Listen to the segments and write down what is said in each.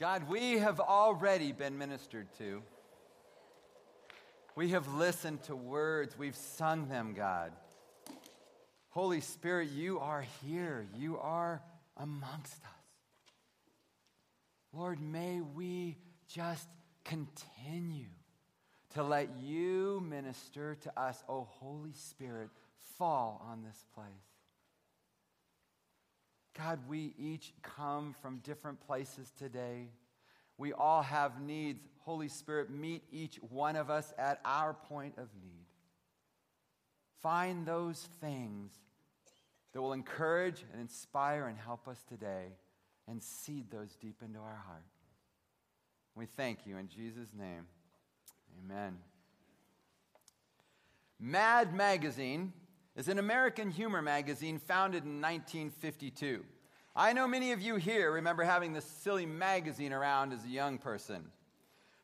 God, we have already been ministered to. We have listened to words, we've sung them, God. Holy Spirit, you are here, you are amongst us. Lord, may we just continue to let you minister to us. Oh, Holy Spirit, fall on this place. God, we each come from different places today. We all have needs. Holy Spirit, meet each one of us at our point of need. Find those things that will encourage and inspire and help us today and seed those deep into our heart. We thank you in Jesus' name. Amen. Mad Magazine is an American humor magazine founded in 1952. I know many of you here remember having this silly magazine around as a young person.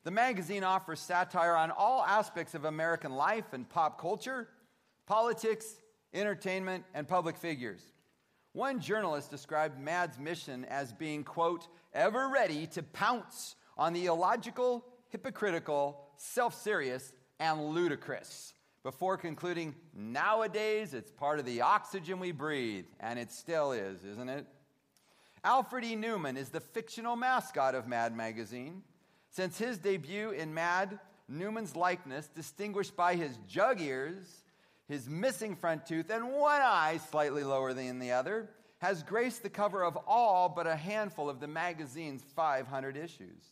The magazine offers satire on all aspects of American life and pop culture, politics, entertainment, and public figures. One journalist described Mad's mission as being, quote, ever ready to pounce on the illogical, hypocritical, self serious, and ludicrous before concluding, nowadays it's part of the oxygen we breathe, and it still is, isn't it? Alfred E. Neuman is the fictional mascot of Mad Magazine. Since his debut in Mad, Neuman's likeness, distinguished by his jug ears, his missing front tooth, and one eye slightly lower than the other, has graced the cover of all but a handful of the magazine's 500 issues.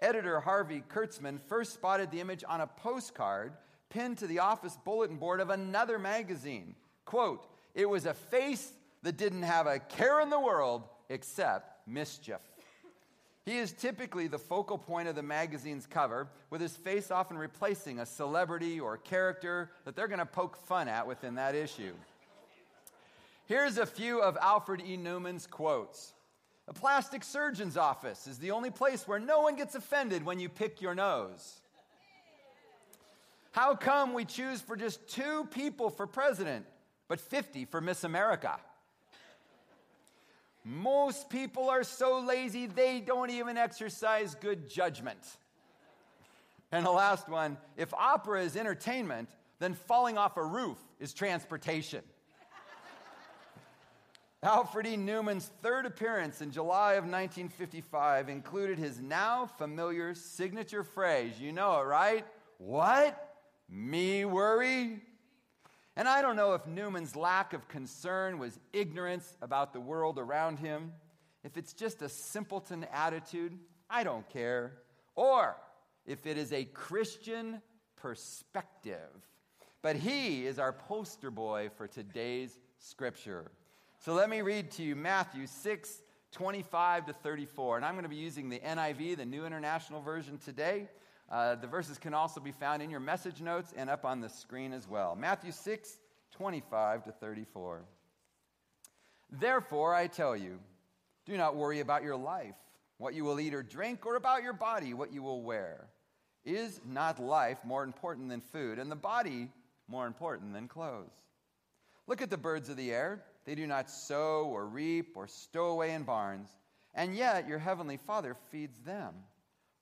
Editor Harvey Kurtzman first spotted the image on a postcard pinned to the office bulletin board of another magazine. Quote, it was a face that didn't have a care in the world except mischief. He is typically the focal point of the magazine's cover, with his face often replacing a celebrity or character that they're going to poke fun at within that issue. Here's a few of Alfred E. Neuman's quotes A plastic surgeon's office is the only place where no one gets offended when you pick your nose. How come we choose for just two people for president, but 50 for Miss America? Most people are so lazy they don't even exercise good judgment. And the last one if opera is entertainment, then falling off a roof is transportation. Alfred E. Neuman's third appearance in July of 1955 included his now familiar signature phrase. You know it, right? What? Me worry? And I don't know if Neuman's lack of concern was ignorance about the world around him, if it's just a simpleton attitude, I don't care, or if it is a Christian perspective. But he is our poster boy for today's scripture. So let me read to you Matthew 6, 25 to 34. And I'm going to be using the NIV, the New International Version, today. Uh, the verses can also be found in your message notes and up on the screen as well. Matthew 6, 25 to 34. Therefore, I tell you, do not worry about your life, what you will eat or drink, or about your body, what you will wear. Is not life more important than food, and the body more important than clothes? Look at the birds of the air. They do not sow or reap or stow away in barns, and yet your heavenly Father feeds them.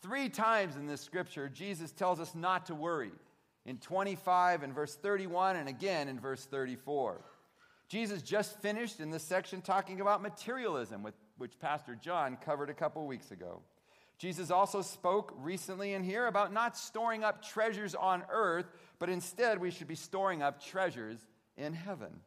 Three times in this scripture, Jesus tells us not to worry. In 25 and verse 31, and again in verse 34. Jesus just finished in this section talking about materialism, which Pastor John covered a couple weeks ago. Jesus also spoke recently in here about not storing up treasures on earth, but instead we should be storing up treasures in heaven.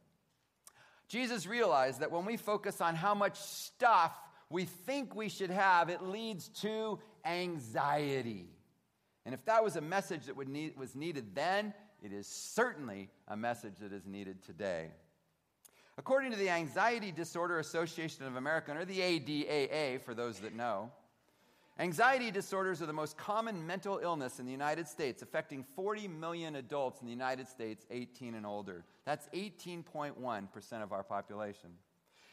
Jesus realized that when we focus on how much stuff we think we should have, it leads to anxiety. And if that was a message that need, was needed then, it is certainly a message that is needed today. According to the Anxiety Disorder Association of America, or the ADAA for those that know, Anxiety disorders are the most common mental illness in the United States, affecting 40 million adults in the United States 18 and older. That's 18.1% of our population.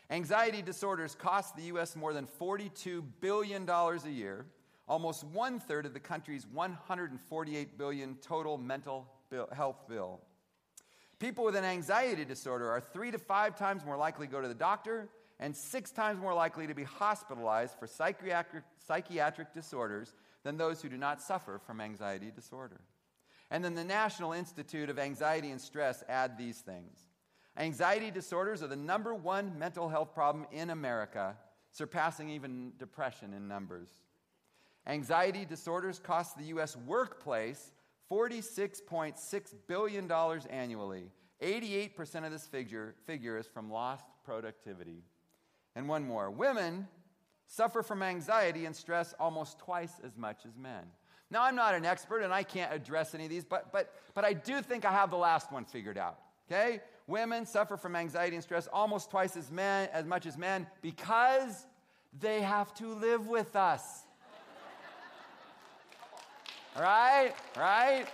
Anxiety disorders cost the U.S. more than $42 billion a year, almost one third of the country's 148 billion total mental health bill. People with an anxiety disorder are three to five times more likely to go to the doctor and six times more likely to be hospitalized for psychiatric, psychiatric disorders than those who do not suffer from anxiety disorder. And then the National Institute of Anxiety and Stress add these things. Anxiety disorders are the number one mental health problem in America, surpassing even depression in numbers. Anxiety disorders cost the U.S. workplace $46.6 billion annually. 88% of this figure, figure is from lost productivity. And one more women suffer from anxiety and stress almost twice as much as men. Now, I'm not an expert and I can't address any of these, but, but, but I do think I have the last one figured out. Okay? Women suffer from anxiety and stress almost twice as, men, as much as men because they have to live with us. Right? Right?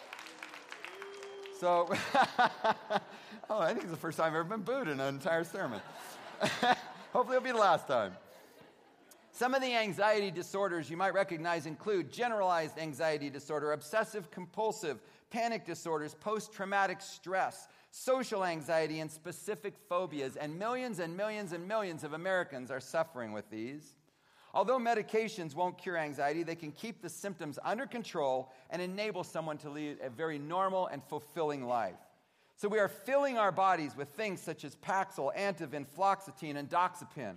So, oh, I think it's the first time I've ever been booed in an entire sermon. Hopefully, it'll be the last time. Some of the anxiety disorders you might recognize include generalized anxiety disorder, obsessive compulsive, panic disorders, post traumatic stress, social anxiety, and specific phobias. And millions and millions and millions of Americans are suffering with these. Although medications won't cure anxiety, they can keep the symptoms under control and enable someone to lead a very normal and fulfilling life. So we are filling our bodies with things such as Paxil, Ativan, Fluoxetine, and Doxepin.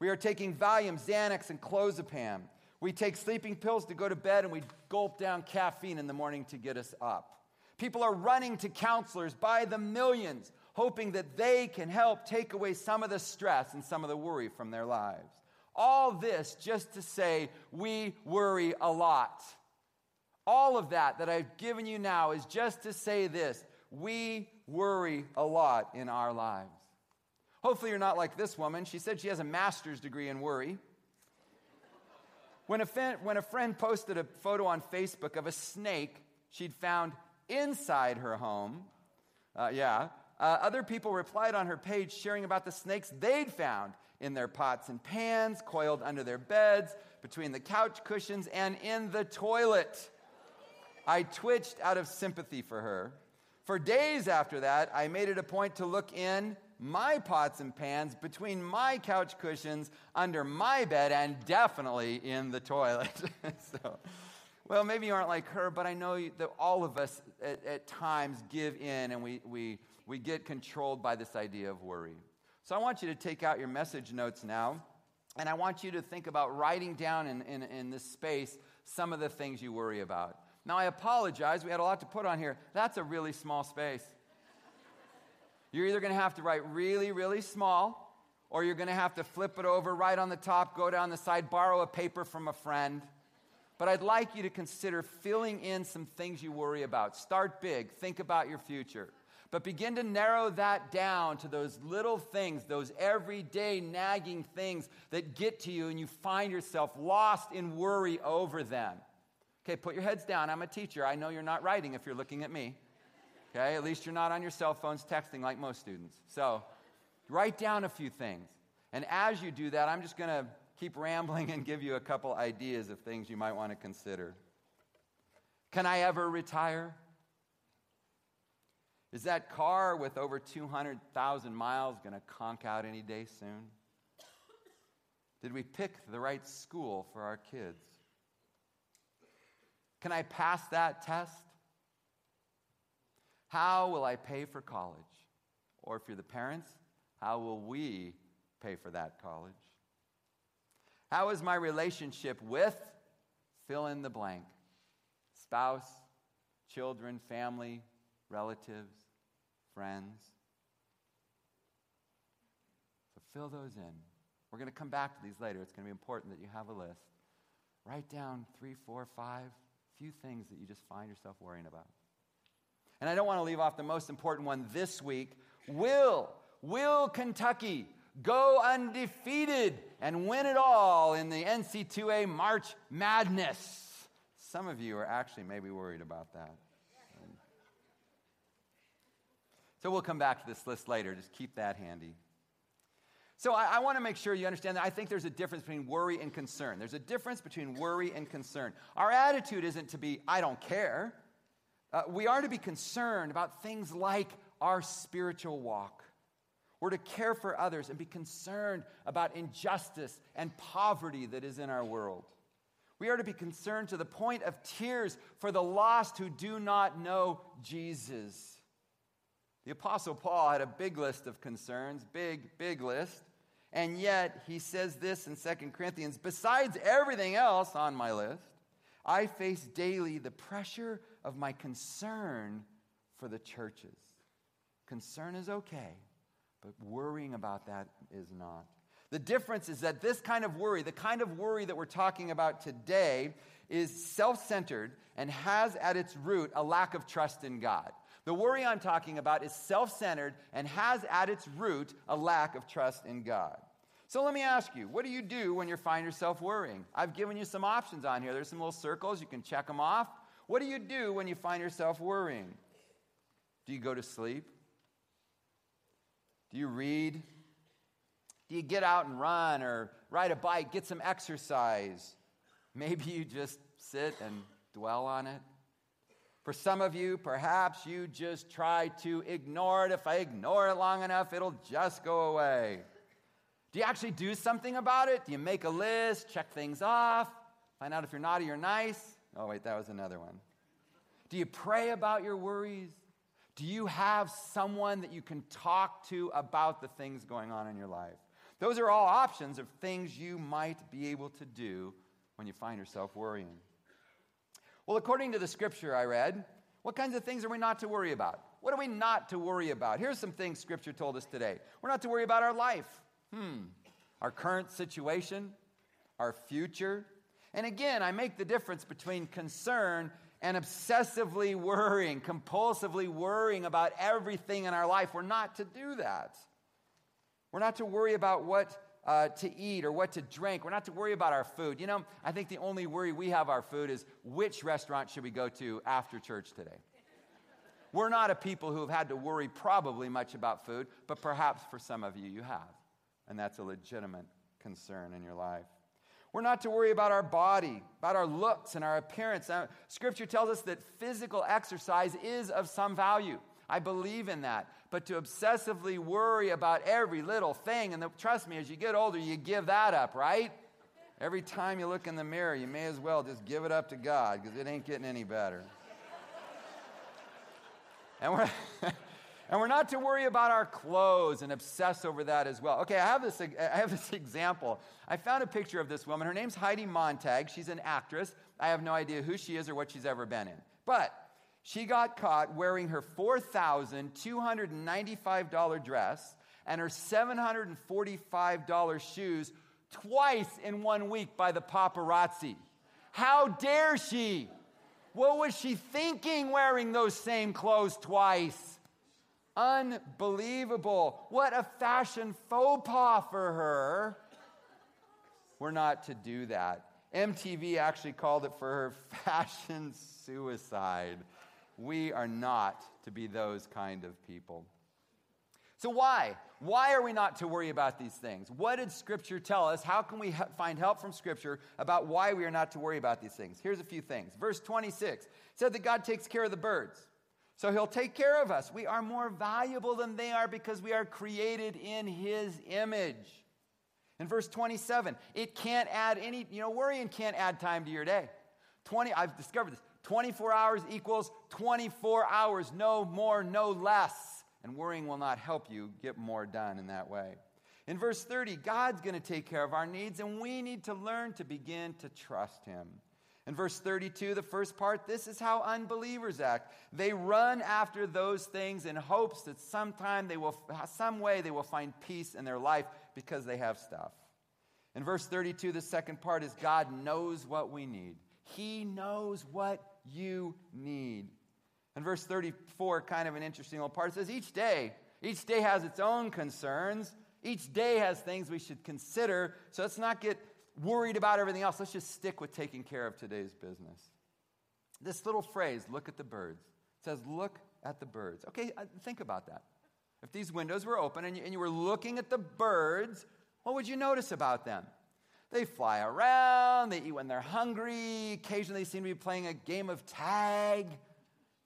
We are taking Valium, Xanax, and Clozapam. We take sleeping pills to go to bed, and we gulp down caffeine in the morning to get us up. People are running to counselors by the millions, hoping that they can help take away some of the stress and some of the worry from their lives. All this just to say we worry a lot. All of that that I've given you now is just to say this we worry a lot in our lives. Hopefully, you're not like this woman. She said she has a master's degree in worry. When a, friend, when a friend posted a photo on Facebook of a snake she'd found inside her home, uh, yeah, uh, other people replied on her page sharing about the snakes they'd found in their pots and pans, coiled under their beds, between the couch cushions, and in the toilet. I twitched out of sympathy for her. For days after that, I made it a point to look in my pots and pans, between my couch cushions, under my bed, and definitely in the toilet. so, well, maybe you aren't like her, but I know that all of us at, at times give in and we, we, we get controlled by this idea of worry. So I want you to take out your message notes now, and I want you to think about writing down in, in, in this space some of the things you worry about. Now, I apologize. We had a lot to put on here. That's a really small space. You're either going to have to write really, really small, or you're going to have to flip it over, write on the top, go down the side, borrow a paper from a friend. But I'd like you to consider filling in some things you worry about. Start big, think about your future. But begin to narrow that down to those little things, those everyday nagging things that get to you, and you find yourself lost in worry over them. Okay, put your heads down. I'm a teacher. I know you're not writing if you're looking at me. Okay, at least you're not on your cell phones texting like most students. So write down a few things. And as you do that, I'm just going to keep rambling and give you a couple ideas of things you might want to consider. Can I ever retire? Is that car with over 200,000 miles going to conk out any day soon? Did we pick the right school for our kids? Can I pass that test? How will I pay for college? Or if you're the parents, how will we pay for that college? How is my relationship with fill in the blank spouse, children, family, relatives, friends. So fill those in. We're going to come back to these later. It's going to be important that you have a list. Write down three, four, five, few things that you just find yourself worrying about. And I don't want to leave off the most important one this week. Will, will Kentucky go undefeated and win it all in the NCAA March Madness? Some of you are actually maybe worried about that. So we'll come back to this list later. Just keep that handy. So I, I want to make sure you understand that I think there's a difference between worry and concern. There's a difference between worry and concern. Our attitude isn't to be, I don't care. Uh, we are to be concerned about things like our spiritual walk. We're to care for others and be concerned about injustice and poverty that is in our world. We are to be concerned to the point of tears for the lost who do not know Jesus. The Apostle Paul had a big list of concerns, big, big list. And yet, he says this in 2 Corinthians besides everything else on my list, I face daily the pressure of my concern for the churches. Concern is okay, but worrying about that is not. The difference is that this kind of worry, the kind of worry that we're talking about today, is self centered and has at its root a lack of trust in God. The worry I'm talking about is self centered and has at its root a lack of trust in God. So let me ask you, what do you do when you find yourself worrying? I've given you some options on here. There's some little circles, you can check them off. What do you do when you find yourself worrying? Do you go to sleep? Do you read? Do you get out and run or ride a bike, get some exercise? Maybe you just sit and dwell on it. For some of you, perhaps you just try to ignore it. If I ignore it long enough, it'll just go away. Do you actually do something about it? Do you make a list, check things off, find out if you're naughty or nice? Oh, wait, that was another one. Do you pray about your worries? Do you have someone that you can talk to about the things going on in your life? Those are all options of things you might be able to do when you find yourself worrying. Well, according to the scripture I read, what kinds of things are we not to worry about? What are we not to worry about? Here's some things scripture told us today. We're not to worry about our life, hmm, our current situation, our future. And again, I make the difference between concern and obsessively worrying, compulsively worrying about everything in our life. We're not to do that. We're not to worry about what uh, to eat or what to drink. We're not to worry about our food. You know, I think the only worry we have our food is which restaurant should we go to after church today? We're not a people who have had to worry probably much about food, but perhaps for some of you, you have. And that's a legitimate concern in your life. We're not to worry about our body, about our looks and our appearance. Now, scripture tells us that physical exercise is of some value. I believe in that. But to obsessively worry about every little thing, and the, trust me, as you get older, you give that up, right? Every time you look in the mirror, you may as well just give it up to God because it ain't getting any better. and we're. And we're not to worry about our clothes and obsess over that as well. Okay, I have this, I have this example. I found a picture of this woman. Her name's Heidi Montag. She's an actress. I have no idea who she is or what she's ever been in. But she got caught wearing her $4,295 dress and her $745 shoes twice in one week by the paparazzi. How dare she? What was she thinking wearing those same clothes twice? Unbelievable. What a fashion faux pas for her. We're not to do that. MTV actually called it for her fashion suicide. We are not to be those kind of people. So, why? Why are we not to worry about these things? What did Scripture tell us? How can we find help from Scripture about why we are not to worry about these things? Here's a few things. Verse 26 said that God takes care of the birds. So he'll take care of us. We are more valuable than they are because we are created in his image. In verse 27, it can't add any, you know, worrying can't add time to your day. 20, I've discovered this. 24 hours equals 24 hours, no more, no less. And worrying will not help you get more done in that way. In verse 30, God's going to take care of our needs, and we need to learn to begin to trust Him. In verse 32, the first part, this is how unbelievers act. They run after those things in hopes that sometime they will, some way they will find peace in their life because they have stuff. In verse 32, the second part is God knows what we need. He knows what you need. And verse 34, kind of an interesting little part, says, Each day, each day has its own concerns. Each day has things we should consider. So let's not get worried about everything else. Let's just stick with taking care of today's business. This little phrase, look at the birds, says, look at the birds. Okay, uh, think about that. If these windows were open and you, and you were looking at the birds, what would you notice about them? They fly around, they eat when they're hungry, occasionally they seem to be playing a game of tag.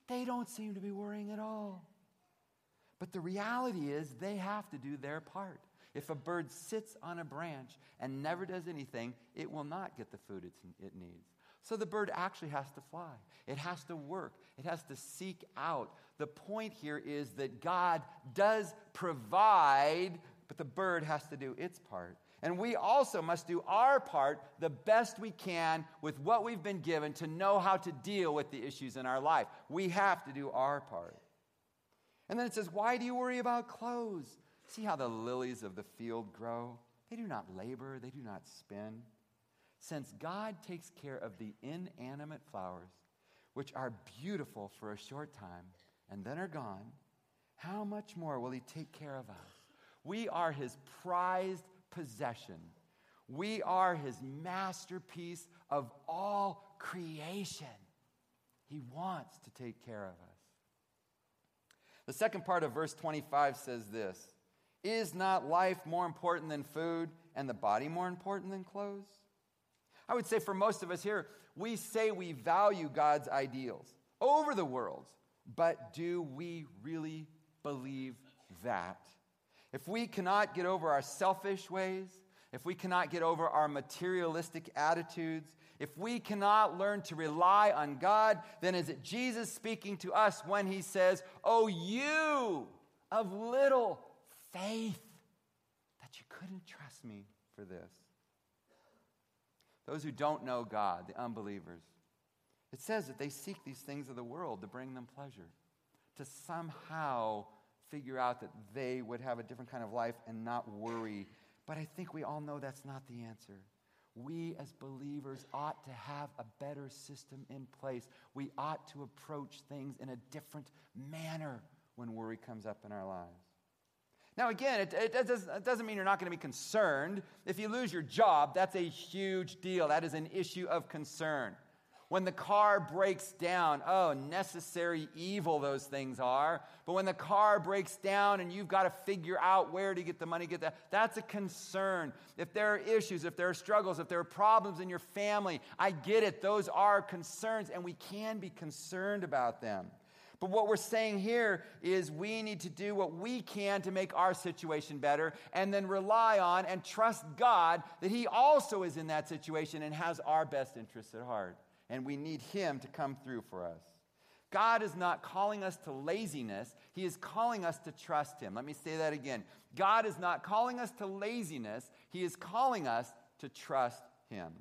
They don't seem to be worrying at all. But the reality is, they have to do their part. If a bird sits on a branch and never does anything, it will not get the food it needs. So the bird actually has to fly. It has to work. It has to seek out. The point here is that God does provide, but the bird has to do its part. And we also must do our part the best we can with what we've been given to know how to deal with the issues in our life. We have to do our part. And then it says, Why do you worry about clothes? See how the lilies of the field grow? They do not labor, they do not spin. Since God takes care of the inanimate flowers, which are beautiful for a short time and then are gone, how much more will He take care of us? We are His prized possession. We are His masterpiece of all creation. He wants to take care of us. The second part of verse 25 says this is not life more important than food and the body more important than clothes? I would say for most of us here, we say we value God's ideals over the world's, but do we really believe that? If we cannot get over our selfish ways, if we cannot get over our materialistic attitudes, if we cannot learn to rely on God, then is it Jesus speaking to us when he says, Oh, you of little faith that you couldn't trust me for this. Those who don't know God, the unbelievers, it says that they seek these things of the world to bring them pleasure, to somehow figure out that they would have a different kind of life and not worry. But I think we all know that's not the answer. We as believers ought to have a better system in place. We ought to approach things in a different manner when worry comes up in our lives. Now, again, it, it, does, it doesn't mean you're not going to be concerned. If you lose your job, that's a huge deal. That is an issue of concern. When the car breaks down, oh, necessary evil those things are. But when the car breaks down and you've got to figure out where to get the money, get that, that's a concern. If there are issues, if there are struggles, if there are problems in your family, I get it. Those are concerns, and we can be concerned about them. But what we're saying here is we need to do what we can to make our situation better and then rely on and trust God that He also is in that situation and has our best interests at heart. And we need Him to come through for us. God is not calling us to laziness, He is calling us to trust Him. Let me say that again. God is not calling us to laziness, He is calling us to trust Him.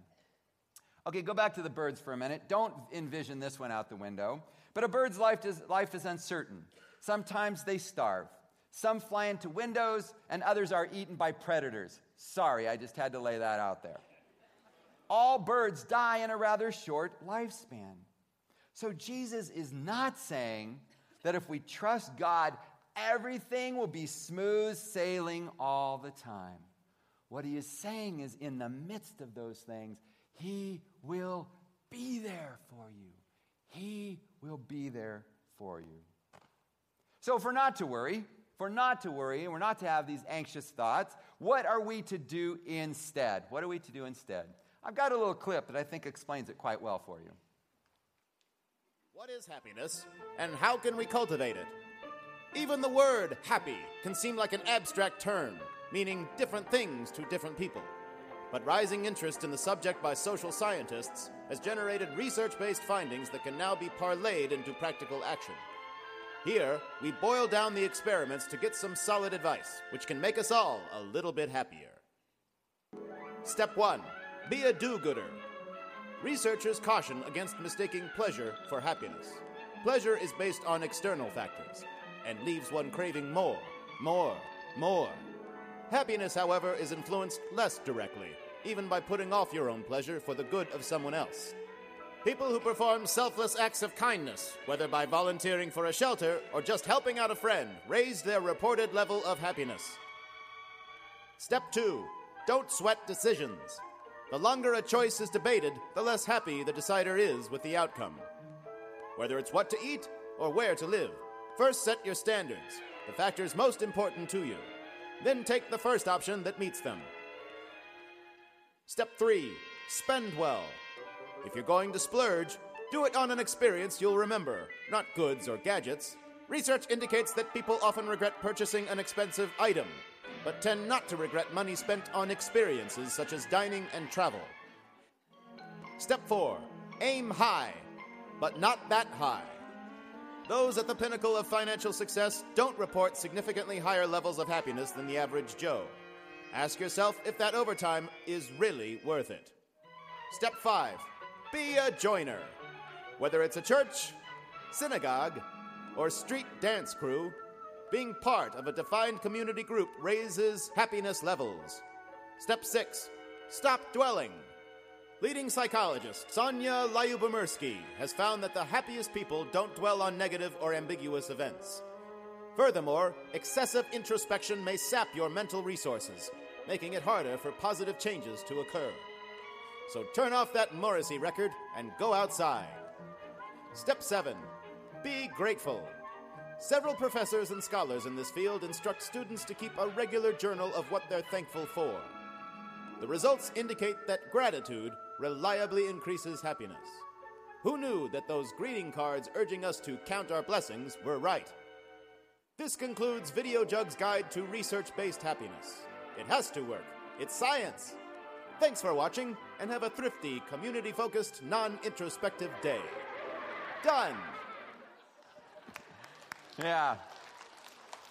Okay, go back to the birds for a minute. Don't envision this one out the window. But a bird's life is, life is uncertain. Sometimes they starve. Some fly into windows, and others are eaten by predators. Sorry, I just had to lay that out there. All birds die in a rather short lifespan. So Jesus is not saying that if we trust God, everything will be smooth sailing all the time. What he is saying is, in the midst of those things, he will be there for you. He will be there for you. So, for not to worry, for not to worry, and we're not to have these anxious thoughts, what are we to do instead? What are we to do instead? I've got a little clip that I think explains it quite well for you. What is happiness, and how can we cultivate it? Even the word happy can seem like an abstract term, meaning different things to different people but rising interest in the subject by social scientists has generated research based findings that can now be parlayed into practical action. Here, we boil down the experiments to get some solid advice, which can make us all a little bit happier. Step 1 Be a do gooder. Researchers caution against mistaking pleasure for happiness. Pleasure is based on external factors and leaves one craving more, more, more. Happiness, however, is influenced less directly, even by putting off your own pleasure for the good of someone else. People who perform selfless acts of kindness, whether by volunteering for a shelter or just helping out a friend, raise their reported level of happiness. Step 2 Don't sweat decisions. The longer a choice is debated, the less happy the decider is with the outcome. Whether it's what to eat or where to live, first set your standards, the factors most important to you. Then take the first option that meets them. Step 3 Spend well. If you're going to splurge, do it on an experience you'll remember, not goods or gadgets. Research indicates that people often regret purchasing an expensive item, but tend not to regret money spent on experiences such as dining and travel. Step 4 Aim high, but not that high. Those at the pinnacle of financial success don't report significantly higher levels of happiness than the average Joe. Ask yourself if that overtime is really worth it. Step 5 Be a joiner. Whether it's a church, synagogue, or street dance crew, being part of a defined community group raises happiness levels. Step 6 Stop dwelling. Leading psychologist Sonja Lyubomirsky has found that the happiest people don't dwell on negative or ambiguous events. Furthermore, excessive introspection may sap your mental resources, making it harder for positive changes to occur. So turn off that Morrissey record and go outside. Step 7 Be grateful. Several professors and scholars in this field instruct students to keep a regular journal of what they're thankful for. The results indicate that gratitude reliably increases happiness. Who knew that those greeting cards urging us to count our blessings were right? This concludes VideoJug's Guide to Research Based Happiness. It has to work, it's science. Thanks for watching, and have a thrifty, community focused, non introspective day. Done! Yeah.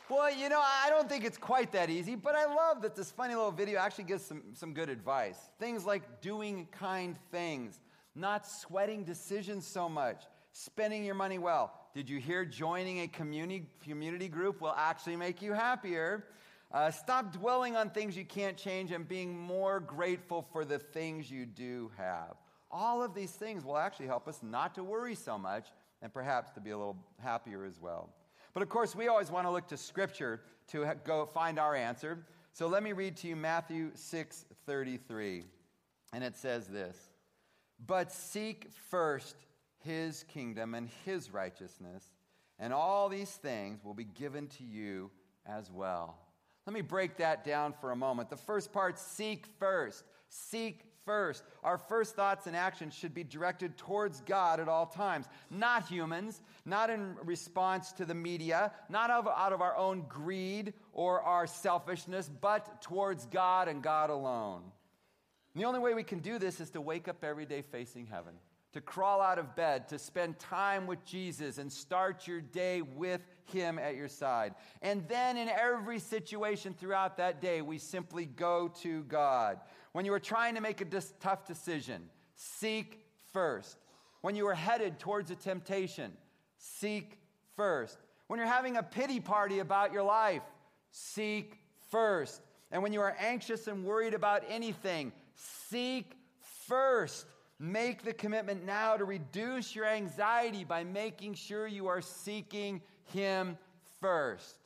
Well, you know, I don't think it's quite that easy, but I love that this funny little video actually gives some, some good advice. Things like doing kind things, not sweating decisions so much, spending your money well. Did you hear joining a community, community group will actually make you happier? Uh, stop dwelling on things you can't change and being more grateful for the things you do have. All of these things will actually help us not to worry so much and perhaps to be a little happier as well. But of course, we always want to look to Scripture to go find our answer. So let me read to you Matthew 6 33. And it says this But seek first his kingdom and his righteousness, and all these things will be given to you as well. Let me break that down for a moment. The first part seek first. Seek first. Our first thoughts and actions should be directed towards God at all times, not humans, not in response to the media, not out of our own greed or our selfishness, but towards God and God alone. And the only way we can do this is to wake up every day facing heaven, to crawl out of bed, to spend time with Jesus and start your day with Him at your side. And then in every situation throughout that day, we simply go to God. When you are trying to make a dis- tough decision, seek first. When you are headed towards a temptation, seek first. When you're having a pity party about your life, seek first. And when you are anxious and worried about anything, seek first. Make the commitment now to reduce your anxiety by making sure you are seeking Him first.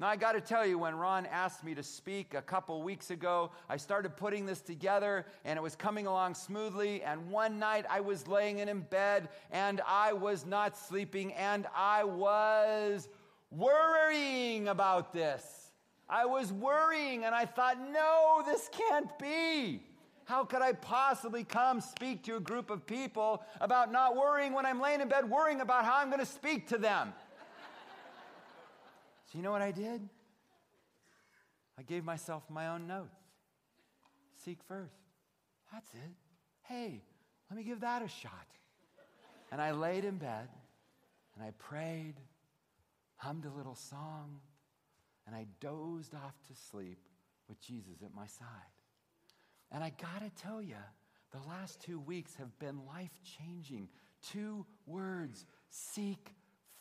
Now, I got to tell you, when Ron asked me to speak a couple weeks ago, I started putting this together and it was coming along smoothly. And one night I was laying in bed and I was not sleeping and I was worrying about this. I was worrying and I thought, no, this can't be. How could I possibly come speak to a group of people about not worrying when I'm laying in bed worrying about how I'm going to speak to them? So, you know what I did? I gave myself my own notes. Seek first. That's it. Hey, let me give that a shot. And I laid in bed and I prayed, hummed a little song, and I dozed off to sleep with Jesus at my side. And I gotta tell you, The last two weeks have been life changing. Two words seek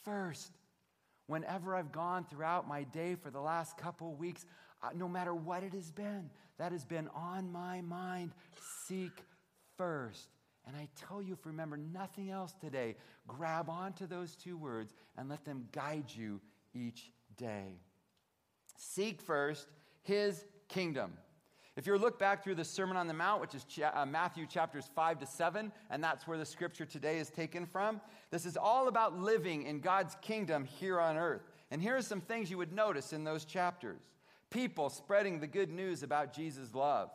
first. Whenever I've gone throughout my day for the last couple weeks, uh, no matter what it has been, that has been on my mind. Seek first. And I tell you, if you remember nothing else today, grab onto those two words and let them guide you each day. Seek first his kingdom. If you look back through the Sermon on the Mount, which is uh, Matthew chapters 5 to 7, and that's where the scripture today is taken from, this is all about living in God's kingdom here on earth. And here are some things you would notice in those chapters people spreading the good news about Jesus' love,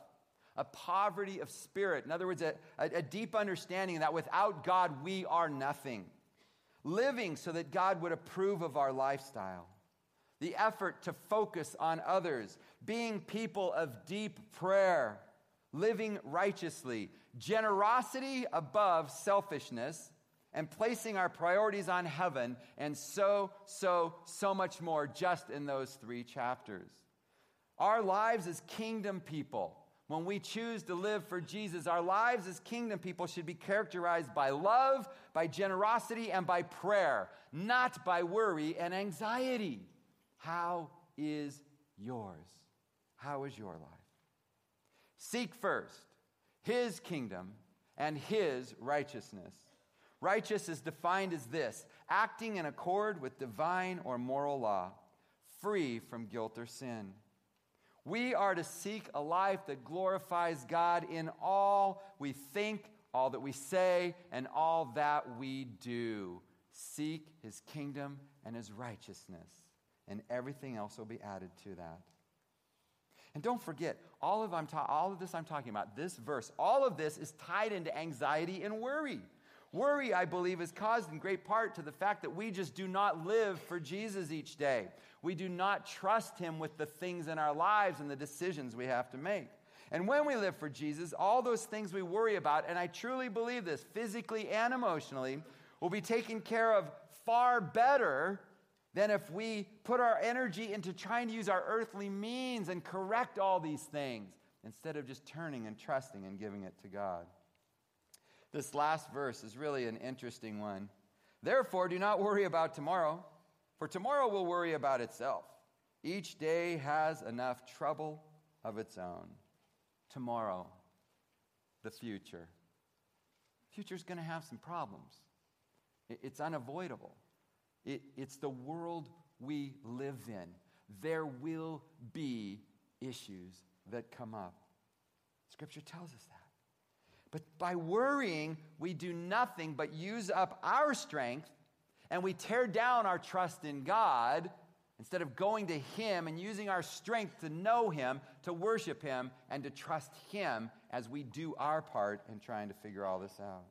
a poverty of spirit. In other words, a, a deep understanding that without God, we are nothing. Living so that God would approve of our lifestyle the effort to focus on others, being people of deep prayer, living righteously, generosity above selfishness, and placing our priorities on heaven, and so, so, so much more just in those three chapters. Our lives as kingdom people, when we choose to live for Jesus, our lives as kingdom people should be characterized by love, by generosity, and by prayer, not by worry and anxiety. How is yours? How is your life? Seek first his kingdom and his righteousness. Righteous is defined as this acting in accord with divine or moral law, free from guilt or sin. We are to seek a life that glorifies God in all we think, all that we say, and all that we do. Seek his kingdom and his righteousness and everything else will be added to that. And don't forget, all of, ta- all of this I'm talking about, this verse, all of this is tied into anxiety and worry. Worry, I believe, is caused in great part to the fact that we just do not live for Jesus each day. We do not trust Him with the things in our lives and the decisions we have to make. And when we live for Jesus, all those things we worry about, and I truly believe this, physically and emotionally, will be taken care of far better than if we put our energy into trying to use our earthly means and correct all these things instead of just turning and trusting and giving it to God. This last verse is really an interesting one. Therefore, do not worry about tomorrow, for tomorrow will worry about itself. Each day has enough trouble of its own. Tomorrow, the future. Future's going to have some problems. It's unavoidable. It, it's the world we live in. There will be issues that come up. Scripture tells us that. But by worrying, we do nothing but use up our strength and we tear down our trust in God instead of going to Him and using our strength to know Him, to worship Him, and to trust Him as we do our part in trying to figure all this out.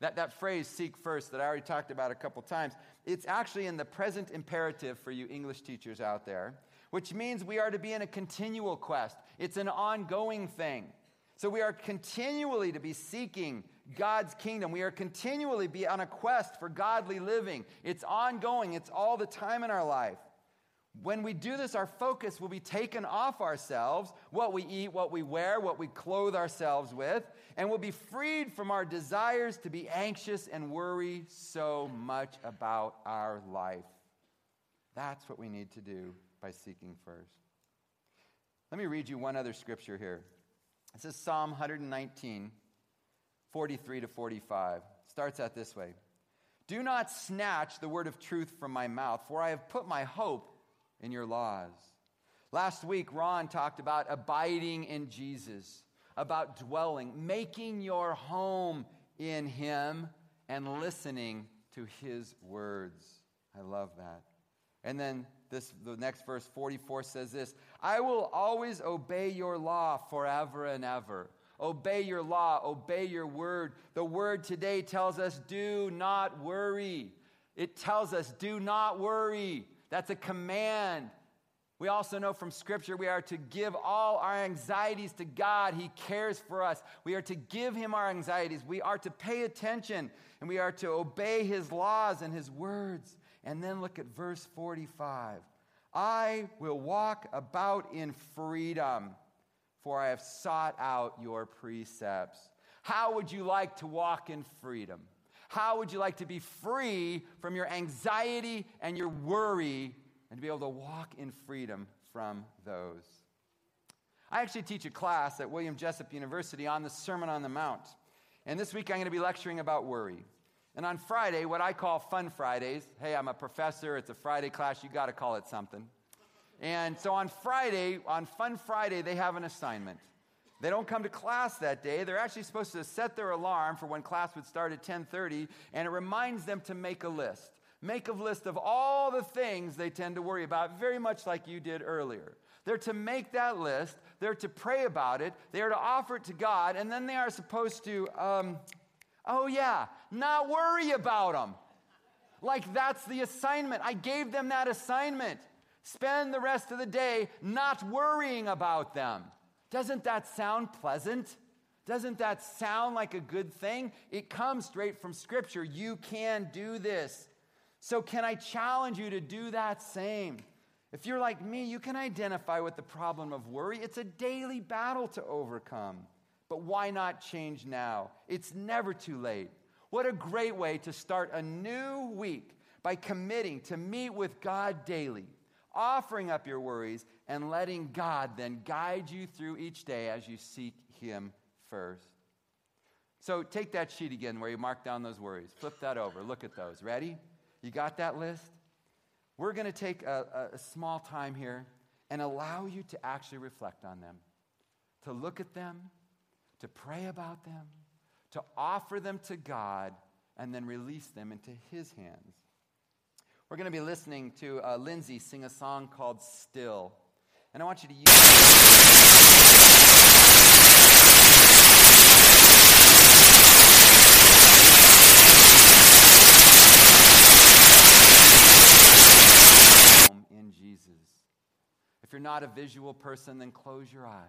That, that phrase, seek first, that I already talked about a couple times, it's actually in the present imperative for you English teachers out there, which means we are to be in a continual quest. It's an ongoing thing. So we are continually to be seeking God's kingdom. We are continually be on a quest for godly living. It's ongoing. It's all the time in our life. When we do this, our focus will be taken off ourselves, what we eat, what we wear, what we clothe ourselves with, and we'll be freed from our desires to be anxious and worry so much about our life. That's what we need to do by seeking first. Let me read you one other scripture here. This is Psalm 119, 43 to 45. It starts out this way Do not snatch the word of truth from my mouth, for I have put my hope in your laws. Last week, Ron talked about abiding in Jesus, about dwelling, making your home in Him, and listening to His words. I love that. And then this, the next verse, 44, says this I will always obey your law forever and ever. Obey your law, obey your word. The word today tells us, do not worry. It tells us, do not worry. That's a command. We also know from Scripture we are to give all our anxieties to God. He cares for us. We are to give Him our anxieties. We are to pay attention and we are to obey His laws and His words. And then look at verse 45 I will walk about in freedom, for I have sought out your precepts. How would you like to walk in freedom? How would you like to be free from your anxiety and your worry and to be able to walk in freedom from those? I actually teach a class at William Jessup University on the Sermon on the Mount. And this week I'm going to be lecturing about worry. And on Friday, what I call Fun Fridays, hey, I'm a professor, it's a Friday class, you got to call it something. And so on Friday, on Fun Friday, they have an assignment. They don't come to class that day. They're actually supposed to set their alarm for when class would start at 10:30, and it reminds them to make a list. Make a list of all the things they tend to worry about, very much like you did earlier. They're to make that list, they're to pray about it, they are to offer it to God, and then they are supposed to, um, oh yeah, not worry about them. Like that's the assignment. I gave them that assignment. Spend the rest of the day not worrying about them. Doesn't that sound pleasant? Doesn't that sound like a good thing? It comes straight from Scripture. You can do this. So, can I challenge you to do that same? If you're like me, you can identify with the problem of worry. It's a daily battle to overcome. But why not change now? It's never too late. What a great way to start a new week by committing to meet with God daily, offering up your worries, and letting God then guide you through each day as you seek Him first. So take that sheet again where you mark down those worries. Flip that over. Look at those. Ready? You got that list? We're going to take a, a, small time here and allow you to actually reflect on them, to look at them, to pray about them, to offer them to God, and then release them into His hands. We're going to be listening to uh, Lindsay sing a song called Still. And I want you to use in Jesus. If you're not a visual person, then close your eyes.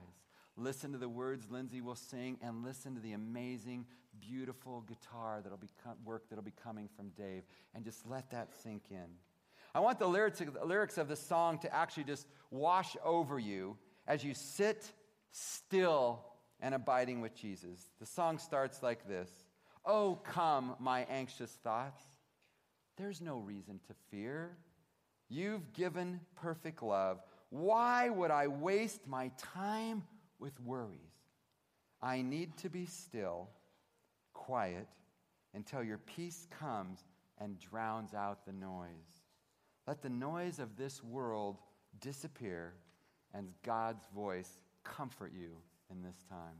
Listen to the words Lindsay will sing and listen to the amazing, beautiful guitar that'll be work that'll be coming from Dave and just let that sink in. I want the lyrics, the lyrics of the song to actually just wash over you as you sit still and abiding with Jesus. The song starts like this Oh, come, my anxious thoughts. There's no reason to fear. You've given perfect love. Why would I waste my time with worries? I need to be still, quiet, until your peace comes and drowns out the noise. Let the noise of this world disappear and God's voice comfort you in this time.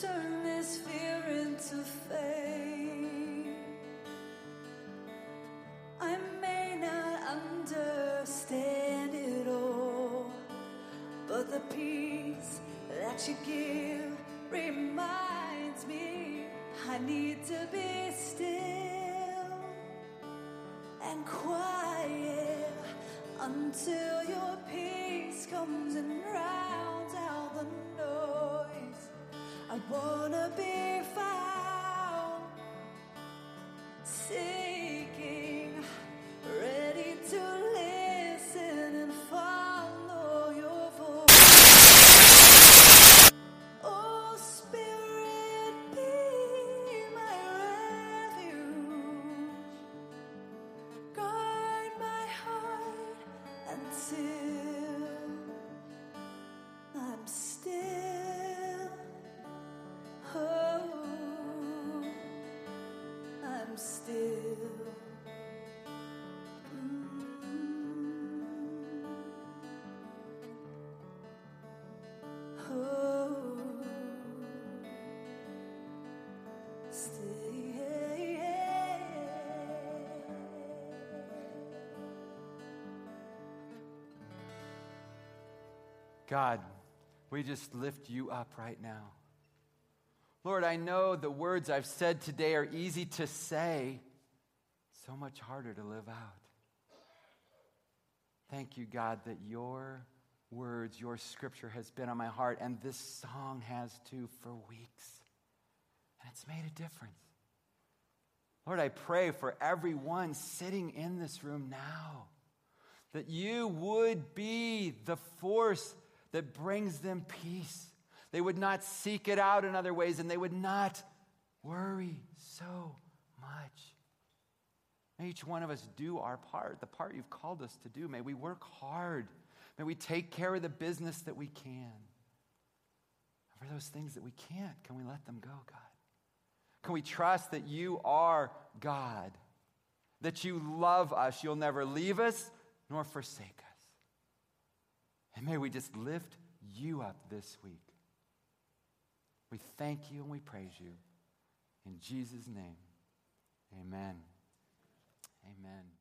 Turn this fear into faith. I may not understand it all, but the peace that you give reminds me I need to be still and quiet until your peace comes and rounds out I wanna be found. Seeking, God, we just lift you up right now. Lord, I know the words I've said today are easy to say, so much harder to live out. Thank you, God, that your words, your scripture has been on my heart, and this song has too for weeks. And it's made a difference. Lord, I pray for everyone sitting in this room now that you would be the force that brings them peace. They would not seek it out in other ways, and they would not worry so much. May each one of us do our part, the part you've called us to do. May we work hard. May we take care of the business that we can. And for those things that we can't, can we let them go, God? Can we trust that you are God? That you love us. You'll never leave us nor forsake us. And may we just lift you up this week. We thank you and we praise you. In Jesus' name, amen. Amen.